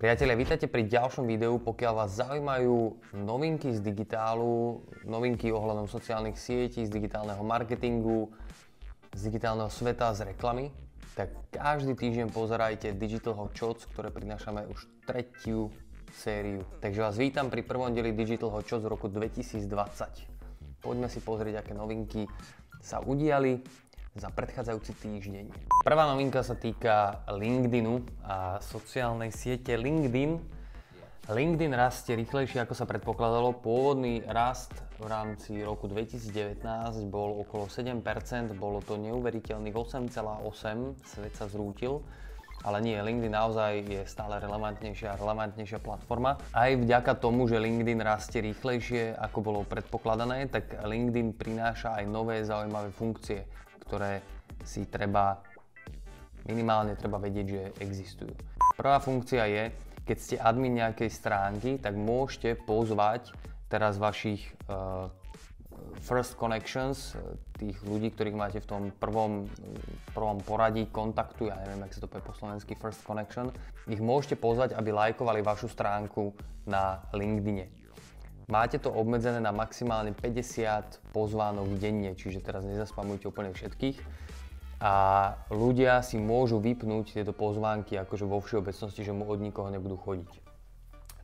Priatelia, vítajte pri ďalšom videu. Pokiaľ vás zaujímajú novinky z digitálu, novinky ohľadom sociálnych sietí, z digitálneho marketingu, z digitálneho sveta, z reklamy, tak každý týždeň pozerajte Digital Hot Shots, ktoré prinášame už tretiu sériu. Takže vás vítam pri prvom deli Digital Hot Shots roku 2020. Poďme si pozrieť, aké novinky sa udiali za predchádzajúci týždeň. Prvá novinka sa týka LinkedInu a sociálnej siete LinkedIn. LinkedIn rastie rýchlejšie ako sa predpokladalo. Pôvodný rast v rámci roku 2019 bol okolo 7%, bolo to neuveriteľných 8,8%, svet sa zrútil. Ale nie, LinkedIn naozaj je stále relevantnejšia a relevantnejšia platforma. Aj vďaka tomu, že LinkedIn rastie rýchlejšie ako bolo predpokladané, tak LinkedIn prináša aj nové zaujímavé funkcie ktoré si treba, minimálne treba vedieť, že existujú. Prvá funkcia je, keď ste admin nejakej stránky, tak môžete pozvať teraz vašich uh, first connections, tých ľudí, ktorých máte v tom prvom, prvom poradí kontaktu, ja neviem, ak sa to povie po slovensky, first connection, ich môžete pozvať, aby lajkovali vašu stránku na LinkedIne. Máte to obmedzené na maximálne 50 pozvánok denne, čiže teraz nezaspamujte úplne všetkých. A ľudia si môžu vypnúť tieto pozvánky akože vo všeobecnosti, že mu od nikoho nebudú chodiť.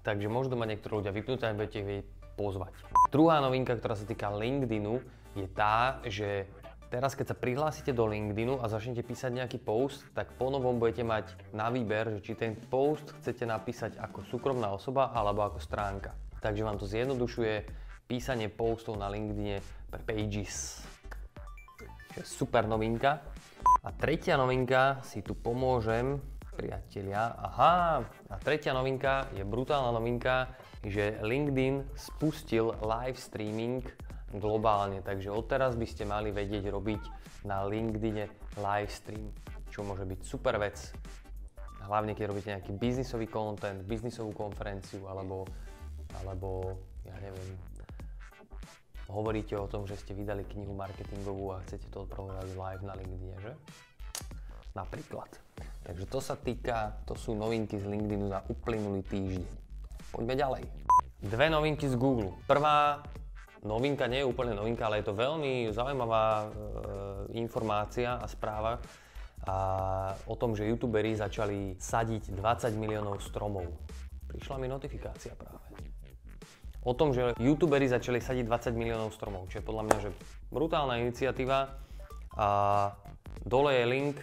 Takže môžu to mať niektorí ľudia vypnuté a budete ich pozvať. Druhá novinka, ktorá sa týka LinkedInu, je tá, že teraz keď sa prihlásite do LinkedInu a začnete písať nejaký post, tak ponovom budete mať na výber, že či ten post chcete napísať ako súkromná osoba alebo ako stránka takže vám to zjednodušuje písanie postov na LinkedIne pre Pages. Čo je super novinka. A tretia novinka si tu pomôžem, priatelia. Aha, a tretia novinka je brutálna novinka, že LinkedIn spustil live streaming globálne, takže odteraz by ste mali vedieť robiť na LinkedIne live stream, čo môže byť super vec. Hlavne keď robíte nejaký biznisový content, biznisovú konferenciu alebo alebo ja neviem, hovoríte o tom, že ste vydali knihu marketingovú a chcete to odpromovať live na LinkedIn, že? Napríklad. Takže to sa týka, to sú novinky z LinkedInu za uplynulý týždeň. Poďme ďalej. Dve novinky z Google. Prvá novinka nie je úplne novinka, ale je to veľmi zaujímavá e, informácia a správa a o tom, že youtuberi začali sadiť 20 miliónov stromov. Prišla mi notifikácia práve o tom, že youtuberi začali sadiť 20 miliónov stromov, čo je podľa mňa že brutálna iniciatíva. A dole je link,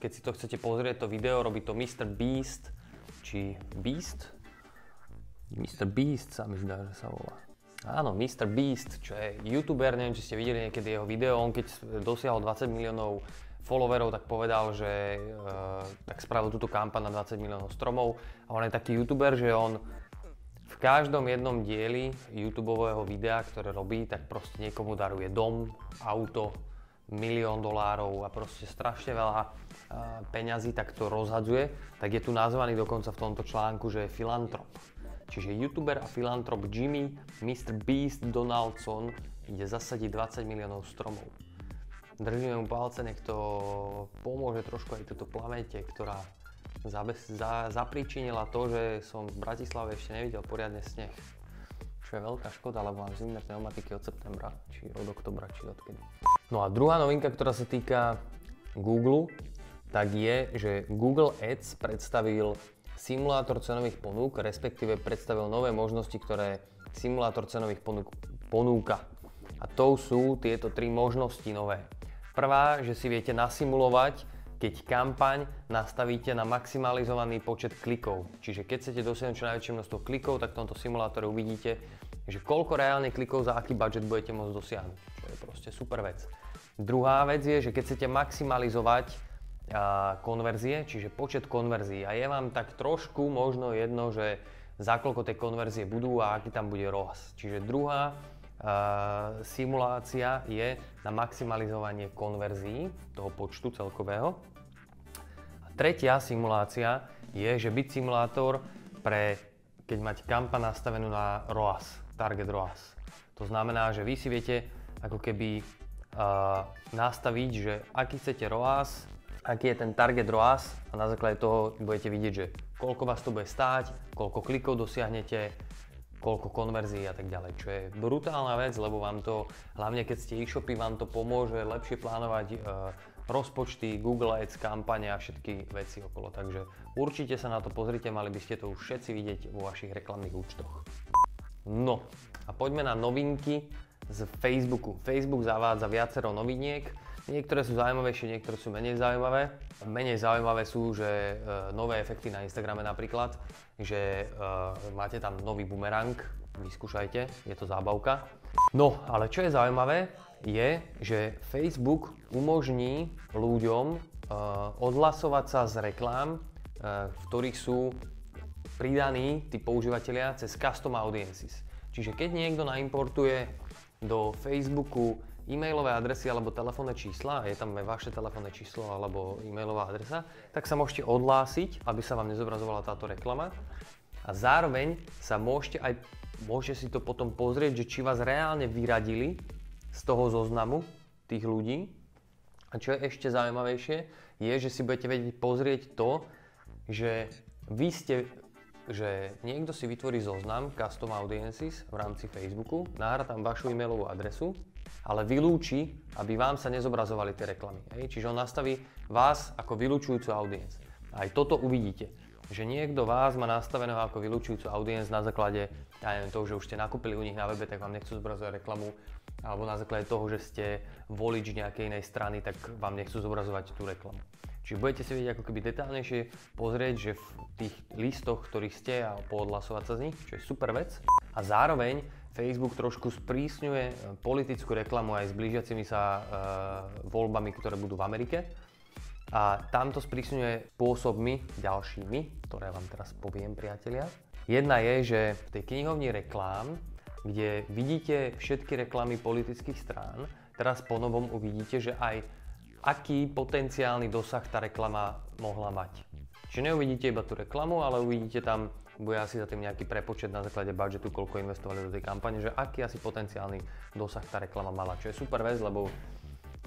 keď si to chcete pozrieť, to video, robí to Mr. Beast, či Beast? Mr. Beast sa mi zdá, že sa volá. Áno, Mr. Beast, čo je youtuber, neviem, či ste videli niekedy jeho video, on keď dosiahol 20 miliónov followerov, tak povedal, že e, tak spravil túto kampaň na 20 miliónov stromov a on je taký youtuber, že on každom jednom dieli YouTube videa, ktoré robí, tak proste niekomu daruje dom, auto, milión dolárov a proste strašne veľa peňazí tak to rozhadzuje, tak je tu nazvaný dokonca v tomto článku, že je filantrop. Čiže youtuber a filantrop Jimmy Mr. Beast Donaldson ide zasadiť 20 miliónov stromov. Držíme mu palce, nech to pomôže trošku aj tejto planete, ktorá za, zapríčinila to, že som v Bratislave ešte nevidel poriadne sneh. Čo je veľká škoda, lebo mám zimné pneumatiky od septembra, či od oktobra, či odkedy. No a druhá novinka, ktorá sa týka Google, tak je, že Google Ads predstavil simulátor cenových ponúk, respektíve predstavil nové možnosti, ktoré simulátor cenových ponúk ponúka. A to sú tieto tri možnosti nové. Prvá, že si viete nasimulovať keď kampaň nastavíte na maximalizovaný počet klikov. Čiže keď chcete dosiahnuť čo najväčšie množstvo klikov, tak v tomto simulátore uvidíte, že koľko reálne klikov za aký budget budete môcť dosiahnuť. Čo je proste super vec. Druhá vec je, že keď chcete maximalizovať a, konverzie, čiže počet konverzií a je vám tak trošku možno jedno, že za koľko tie konverzie budú a aký tam bude ROAS. Čiže druhá Uh, simulácia je na maximalizovanie konverzií toho počtu celkového. A tretia simulácia je, že byť simulátor pre, keď máte kampa nastavenú na ROAS, target ROAS. To znamená, že vy si viete ako keby uh, nastaviť, že aký chcete ROAS aký je ten target ROAS a na základe toho budete vidieť, že koľko vás to bude stáť, koľko klikov dosiahnete, koľko konverzií a tak ďalej, čo je brutálna vec, lebo vám to, hlavne keď ste e-shopy, vám to pomôže lepšie plánovať e, rozpočty, Google Ads, kampane a všetky veci okolo. Takže určite sa na to pozrite, mali by ste to už všetci vidieť vo vašich reklamných účtoch. No a poďme na novinky z Facebooku. Facebook zavádza viacero noviniek, Niektoré sú zaujímavejšie, niektoré sú menej zaujímavé. Menej zaujímavé sú, že e, nové efekty na Instagrame napríklad, že e, máte tam nový bumerang, vyskúšajte, je to zábavka. No, ale čo je zaujímavé, je, že Facebook umožní ľuďom e, odhlasovať sa z reklám, v ktorých sú pridaní tí používateľia cez custom audiences. Čiže keď niekto naimportuje do Facebooku e-mailové adresy alebo telefónne čísla, je tam aj vaše telefónne číslo alebo e-mailová adresa, tak sa môžete odhlásiť, aby sa vám nezobrazovala táto reklama. A zároveň sa môžete aj, môžete si to potom pozrieť, že či vás reálne vyradili z toho zoznamu tých ľudí. A čo je ešte zaujímavejšie, je, že si budete vedieť pozrieť to, že vy ste že niekto si vytvorí zoznam Custom Audiences v rámci Facebooku, nahra tam vašu e-mailovú adresu ale vylúči, aby vám sa nezobrazovali tie reklamy. Hej? Čiže on nastaví vás ako vylúčujúcu audience. Aj toto uvidíte, že niekto vás má nastaveného ako vylúčujúcu audience na základe, ja neviem, toho, že už ste nakúpili u nich na webe, tak vám nechcú zobrazovať reklamu, alebo na základe toho, že ste volič nejakej inej strany, tak vám nechcú zobrazovať tú reklamu. Čiže budete si vedieť ako keby detálnejšie pozrieť, že v tých listoch, ktorých ste a poodhlasovať sa z nich, čo je super vec. A zároveň Facebook trošku sprísňuje e, politickú reklamu aj s blížiacimi sa e, voľbami, ktoré budú v Amerike. A tamto sprísňuje spôsobmi ďalšími, ktoré vám teraz poviem, priatelia. Jedna je, že v tej knihovni reklám, kde vidíte všetky reklamy politických strán, teraz po novom uvidíte, že aj aký potenciálny dosah tá reklama mohla mať. Čiže neuvidíte iba tú reklamu, ale uvidíte tam bude asi za tým nejaký prepočet na základe budžetu, koľko investovali do tej kampane, že aký asi potenciálny dosah tá reklama mala. Čo je super vec, lebo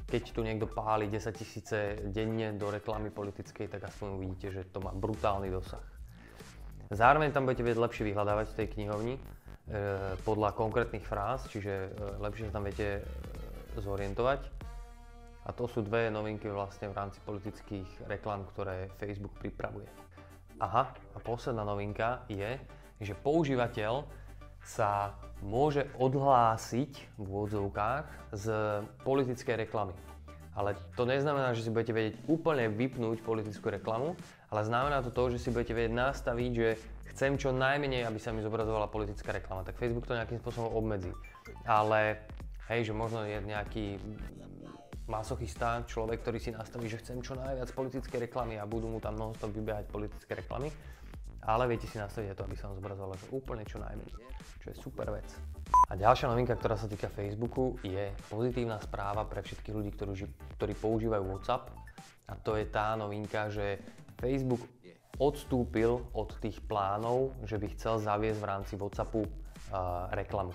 keď tu niekto páli 10 tisíce denne do reklamy politickej, tak aspoň uvidíte, že to má brutálny dosah. Zároveň tam budete vedieť lepšie vyhľadávať v tej knihovni e, podľa konkrétnych fráz, čiže e, lepšie sa tam viete e, zorientovať. A to sú dve novinky vlastne v rámci politických reklam, ktoré Facebook pripravuje. Aha, a posledná novinka je, že používateľ sa môže odhlásiť v úvodzovkách z politickej reklamy. Ale to neznamená, že si budete vedieť úplne vypnúť politickú reklamu, ale znamená to to, že si budete vedieť nastaviť, že chcem čo najmenej, aby sa mi zobrazovala politická reklama. Tak Facebook to nejakým spôsobom obmedzí. Ale hej, že možno je nejaký masochista, človek, ktorý si nastaví, že chcem čo najviac politické reklamy a budú mu tam non-stop vybiehať politické reklamy. Ale viete si nastaviť to, aby sa vám zobrazovalo úplne čo najmenej, čo je super vec. A ďalšia novinka, ktorá sa týka Facebooku, je pozitívna správa pre všetkých ľudí, ktorí, ktorí používajú WhatsApp. A to je tá novinka, že Facebook odstúpil od tých plánov, že by chcel zaviesť v rámci WhatsAppu uh, reklamu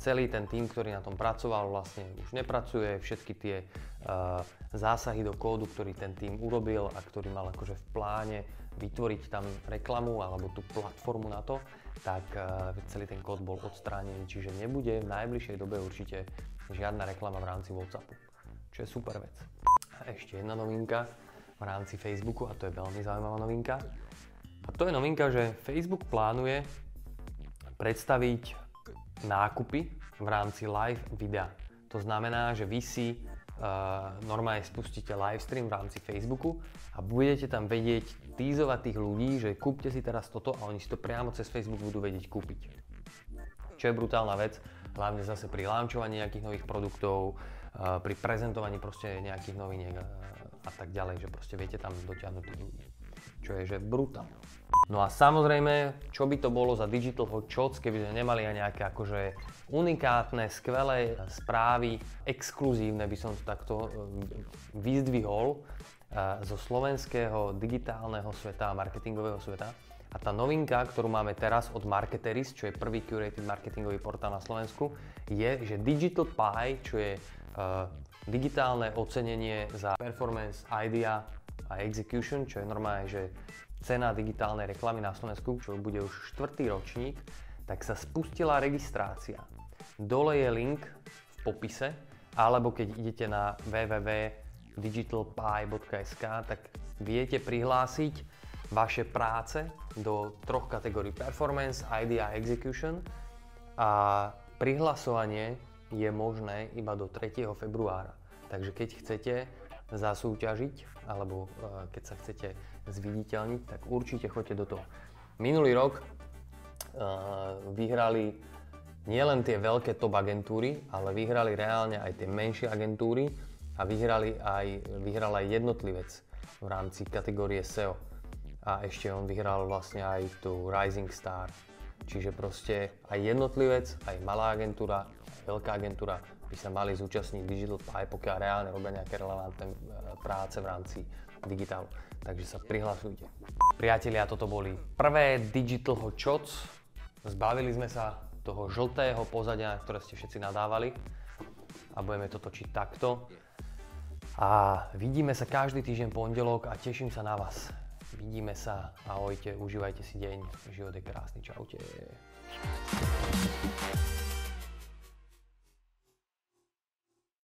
celý ten tým, ktorý na tom pracoval, vlastne už nepracuje. Všetky tie uh, zásahy do kódu, ktorý ten tým urobil a ktorý mal akože v pláne vytvoriť tam reklamu alebo tú platformu na to, tak uh, celý ten kód bol odstránený, čiže nebude v najbližšej dobe určite žiadna reklama v rámci WhatsAppu, čo je super vec. A ešte jedna novinka v rámci Facebooku a to je veľmi zaujímavá novinka. A to je novinka, že Facebook plánuje predstaviť nákupy v rámci live videa. To znamená, že vy si uh, normálne spustíte live stream v rámci Facebooku a budete tam vedieť týzovať tých ľudí, že kúpte si teraz toto a oni si to priamo cez Facebook budú vedieť kúpiť. Čo je brutálna vec, hlavne zase pri launchovaní nejakých nových produktov, uh, pri prezentovaní proste nejakých noviniek a, a tak ďalej, že proste viete tam dotiahnuť tých ľudí. Čo je že brutálne. No a samozrejme, čo by to bolo za Digital Hot Shots, keby sme nemali aj nejaké akože unikátne, skvelé správy, exkluzívne by som to takto e, vyzdvihol, zo slovenského digitálneho sveta a marketingového sveta. A tá novinka, ktorú máme teraz od Marketeris, čo je prvý curated marketingový portál na Slovensku, je, že Digital Pie, čo je uh, digitálne ocenenie za performance, idea a execution, čo je normálne, že cena digitálnej reklamy na Slovensku, čo bude už štvrtý ročník, tak sa spustila registrácia. Dole je link v popise, alebo keď idete na www.digitalpie.sk, tak viete prihlásiť vaše práce do troch kategórií Performance, Idea a Execution a prihlasovanie je možné iba do 3. februára. Takže keď chcete zasúťažiť alebo e, keď sa chcete zviditeľniť, tak určite choďte do toho. Minulý rok uh, vyhrali nielen tie veľké top agentúry, ale vyhrali reálne aj tie menšie agentúry a vyhrali aj, vyhral aj jednotlivec v rámci kategórie SEO. A ešte on vyhral vlastne aj tú Rising Star. Čiže proste aj jednotlivec, aj malá agentúra, veľká agentúra by sa mali zúčastniť Digital Pie, pokiaľ reálne robia nejaké relevantné e, práce v rámci digitálu. Takže sa prihlasujte. Priatelia, toto boli prvé Digital Hot Shots. Zbavili sme sa toho žltého pozadia, ktoré ste všetci nadávali a budeme to točiť takto. A vidíme sa každý týždeň pondelok a teším sa na vás. Vidíme sa, ahojte, užívajte si deň, život je krásny, čaute.